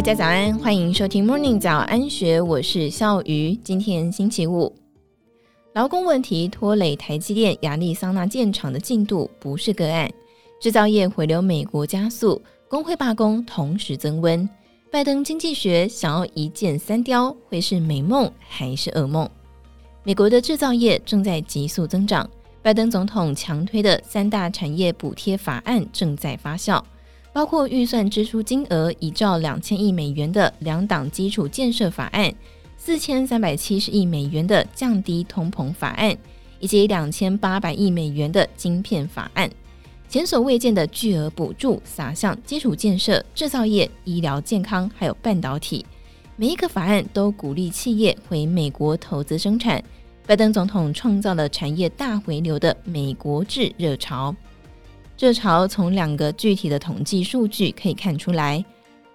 大家早安，欢迎收听 Morning 早安学，我是笑鱼。今天星期五，劳工问题拖累台积电亚利桑那建厂的进度不是个案，制造业回流美国加速，工会罢工同时增温。拜登经济学想要一箭三雕，会是美梦还是噩梦？美国的制造业正在急速增长，拜登总统强推的三大产业补贴法案正在发酵。包括预算支出金额一兆两千亿美元的两党基础建设法案，四千三百七十亿美元的降低通膨法案，以及两千八百亿美元的晶片法案，前所未见的巨额补助撒向基础建设、制造业、医疗健康，还有半导体。每一个法案都鼓励企业回美国投资生产。拜登总统创造了产业大回流的美国制热潮。热潮从两个具体的统计数据可以看出来。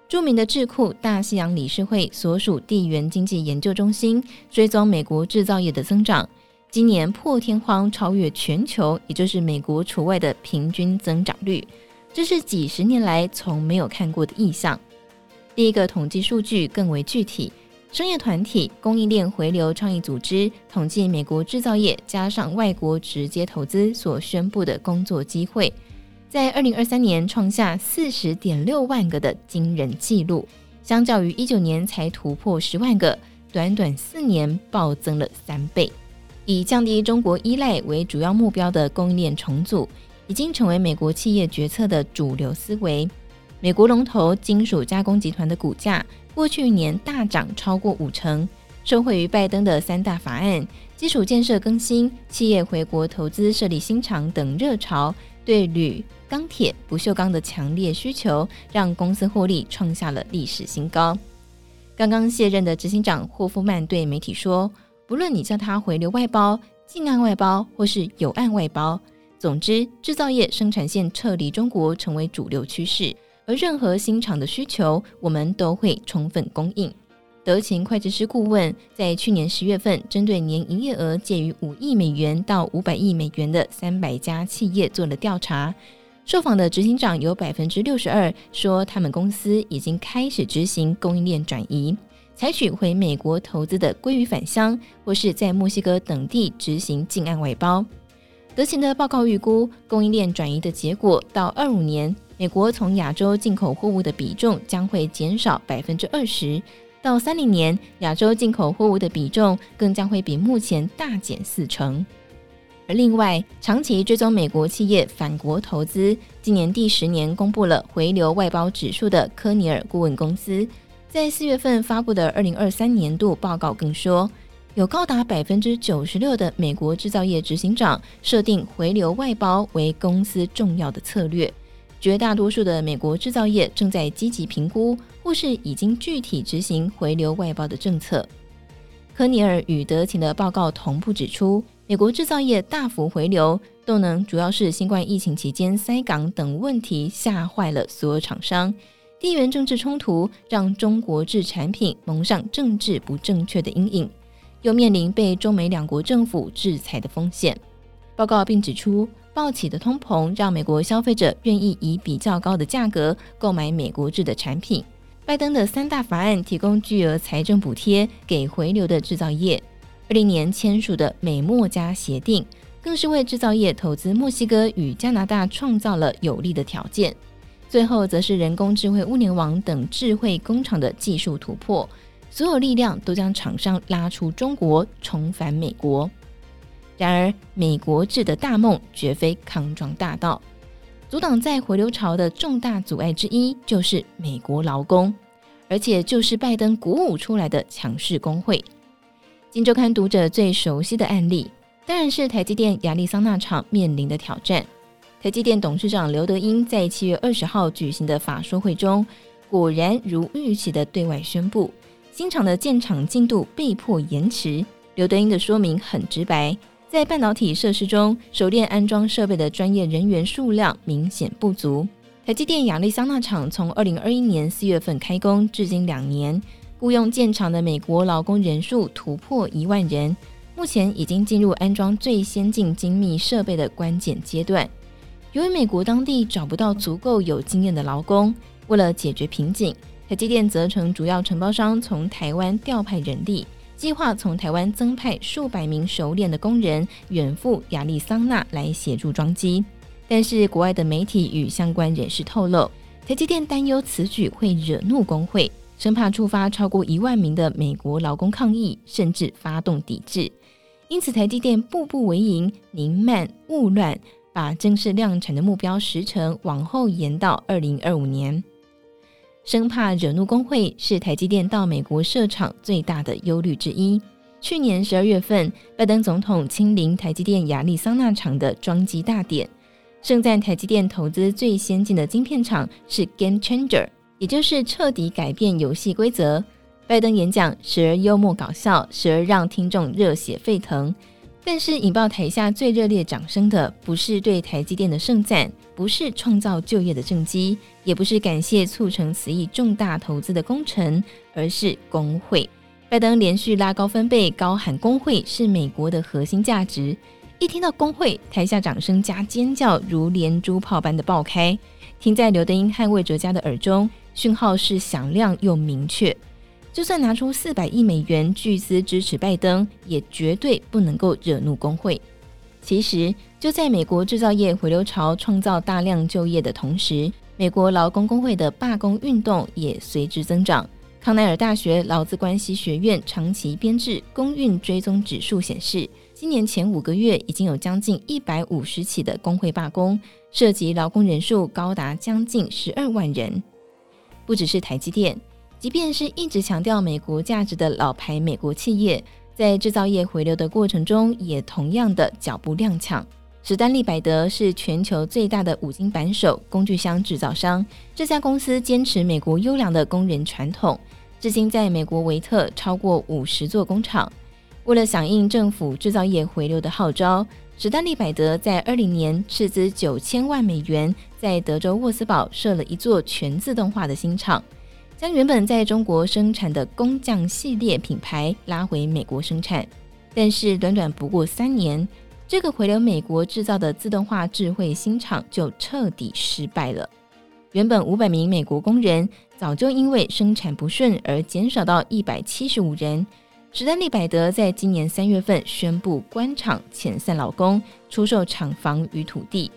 著名的智库大西洋理事会所属地缘经济研究中心追踪美国制造业的增长，今年破天荒超越全球，也就是美国除外的平均增长率，这是几十年来从没有看过的异象。第一个统计数据更为具体，商业团体供应链回流倡议组织统计美国制造业加上外国直接投资所宣布的工作机会。在二零二三年创下四十点六万个的惊人纪录，相较于一九年才突破十万个，短短四年暴增了三倍。以降低中国依赖为主要目标的供应链重组，已经成为美国企业决策的主流思维。美国龙头金属加工集团的股价过去一年大涨超过五成，受惠于拜登的三大法案、基础建设更新、企业回国投资设立新厂等热潮。对铝、钢铁、不锈钢的强烈需求，让公司获利创下了历史新高。刚刚卸任的执行长霍夫曼对媒体说：“不论你叫他回流外包、近岸外包，或是有岸外包，总之，制造业生产线撤离中国成为主流趋势，而任何新厂的需求，我们都会充分供应。”德勤会计师顾问在去年十月份，针对年营业额介于五亿美元到五百亿美元的三百家企业做了调查。受访的执行长有百分之六十二说，他们公司已经开始执行供应链转移，采取回美国投资的鲑鱼返乡，或是在墨西哥等地执行近岸外包。德勤的报告预估，供应链转移的结果，到二五年，美国从亚洲进口货物的比重将会减少百分之二十。到三零年，亚洲进口货物的比重更将会比目前大减四成。而另外，长期追踪美国企业返国投资，今年第十年公布了回流外包指数的科尼尔顾问公司，在四月份发布的二零二三年度报告更说，有高达百分之九十六的美国制造业执行长设定回流外包为公司重要的策略。绝大多数的美国制造业正在积极评估，或是已经具体执行回流外包的政策。科尼尔与德勤的报告同步指出，美国制造业大幅回流，动能主要是新冠疫情期间塞港等问题吓坏了所有厂商。地缘政治冲突让中国制产品蒙上政治不正确的阴影，又面临被中美两国政府制裁的风险。报告并指出，暴起的通膨让美国消费者愿意以比较高的价格购买美国制的产品。拜登的三大法案提供巨额财政补贴给回流的制造业。二零年签署的美墨加协定，更是为制造业投资墨西哥与加拿大创造了有利的条件。最后，则是人工智慧物联网等智慧工厂的技术突破，所有力量都将厂商拉出中国，重返美国。然而，美国制的大梦绝非康庄大道。阻挡在回流潮的重大阻碍之一，就是美国劳工，而且就是拜登鼓舞出来的强势工会。今周刊读者最熟悉的案例，当然是台积电亚利桑那厂面临的挑战。台积电董事长刘德英在七月二十号举行的法说会中，果然如预期的对外宣布，新厂的建厂进度被迫延迟。刘德英的说明很直白。在半导体设施中，熟练安装设备的专业人员数量明显不足。台积电亚利桑那厂从二零二一年四月份开工，至今两年，雇佣建厂的美国劳工人数突破一万人，目前已经进入安装最先进精密设备的关键阶段。由于美国当地找不到足够有经验的劳工，为了解决瓶颈，台积电责成主要承包商从台湾调派人力，计划从台湾增派数百名熟练的工人远赴亚利桑那来协助装机。但是，国外的媒体与相关人士透露，台积电担忧此举会惹怒工会，生怕触发超过一万名的美国劳工抗议，甚至发动抵制。因此，台积电步步为营，宁慢勿乱，把正式量产的目标时程往后延到二零二五年，生怕惹怒工会，是台积电到美国设厂最大的忧虑之一。去年十二月份，拜登总统亲临台积电亚利桑那厂的装机大典。盛赞台积电投资最先进的晶片厂是 Game Changer，也就是彻底改变游戏规则。拜登演讲时而幽默搞笑，时而让听众热血沸腾。但是引爆台下最热烈掌声的，不是对台积电的盛赞，不是创造就业的政绩，也不是感谢促成此役重大投资的功臣，而是工会。拜登连续拉高分贝，高喊工会是美国的核心价值。一听到工会，台下掌声加尖叫如连珠炮般的爆开。听在刘德英和魏哲家的耳中，讯号是响亮又明确。就算拿出四百亿美元巨资支持拜登，也绝对不能够惹怒工会。其实，就在美国制造业回流潮创造大量就业的同时，美国劳工工会的罢工运动也随之增长。康奈尔大学劳资关系学院长期编制工运追踪指数显示，今年前五个月已经有将近一百五十起的工会罢工，涉及劳工人数高达将近十二万人。不只是台积电，即便是一直强调美国价值的老牌美国企业，在制造业回流的过程中，也同样的脚步踉跄。史丹利百德是全球最大的五金扳手工具箱制造商，这家公司坚持美国优良的工人传统，至今在美国维特超过五十座工厂。为了响应政府制造业回流的号召，史丹利百德在二零年斥资九千万美元，在德州沃斯堡设了一座全自动化的新厂，将原本在中国生产的工匠系列品牌拉回美国生产。但是短短不过三年，这个回流美国制造的自动化智慧新厂就彻底失败了。原本五百名美国工人，早就因为生产不顺而减少到一百七十五人。史丹利百德在今年三月份宣布关厂遣散老工，出售厂房与土地。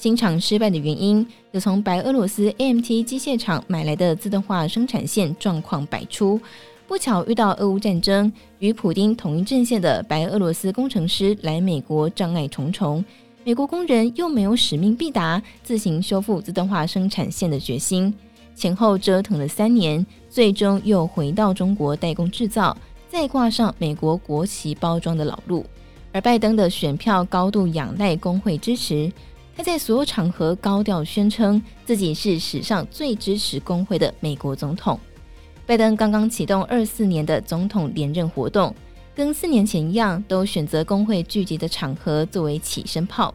新厂失败的原因，有从白俄罗斯 AMT 机械厂买来的自动化生产线状况百出，不巧遇到俄乌战争，与普丁同一阵线的白俄罗斯工程师来美国障碍重重，美国工人又没有使命必达，自行修复自动化生产线的决心，前后折腾了三年，最终又回到中国代工制造。再挂上美国国旗包装的老路，而拜登的选票高度仰赖工会支持，他在所有场合高调宣称自己是史上最支持工会的美国总统。拜登刚刚启动二四年的总统连任活动，跟四年前一样，都选择工会聚集的场合作为起身炮。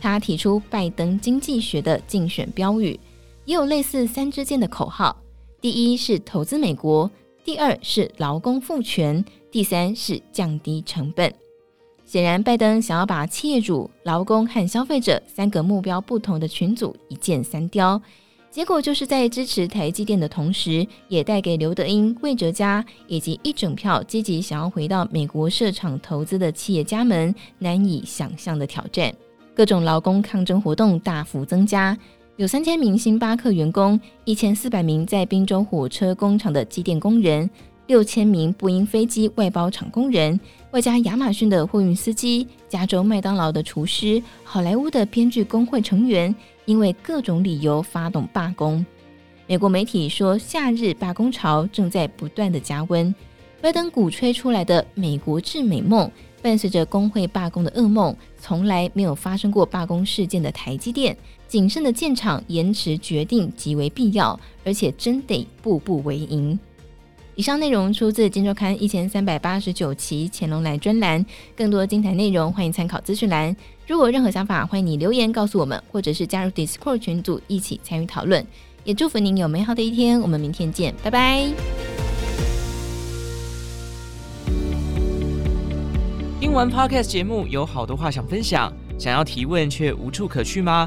他提出拜登经济学的竞选标语，也有类似三支箭的口号：第一是投资美国。第二是劳工赋权，第三是降低成本。显然，拜登想要把企业主、劳工和消费者三个目标不同的群组一箭三雕，结果就是在支持台积电的同时，也带给刘德英、魏哲家以及一整票积极想要回到美国设厂投资的企业家们难以想象的挑战。各种劳工抗争活动大幅增加。有三千名星巴克员工，一千四百名在宾州火车工厂的机电工人，六千名波音飞机外包厂工人，外加亚马逊的货运司机、加州麦当劳的厨师、好莱坞的编剧工会成员，因为各种理由发动罢工。美国媒体说，夏日罢工潮正在不断的加温。拜登鼓吹出来的“美国至美梦”，伴随着工会罢工的噩梦，从来没有发生过罢工事件的台积电。谨慎的建厂延迟决定极为必要，而且真得步步为营。以上内容出自《金周刊》一千三百八十九期乾隆来专栏，更多精彩内容欢迎参考资讯栏。如果有任何想法，欢迎你留言告诉我们，或者是加入 Discord 群组一起参与讨论。也祝福您有美好的一天，我们明天见，拜拜。听完 Podcast 节目，有好多话想分享，想要提问却无处可去吗？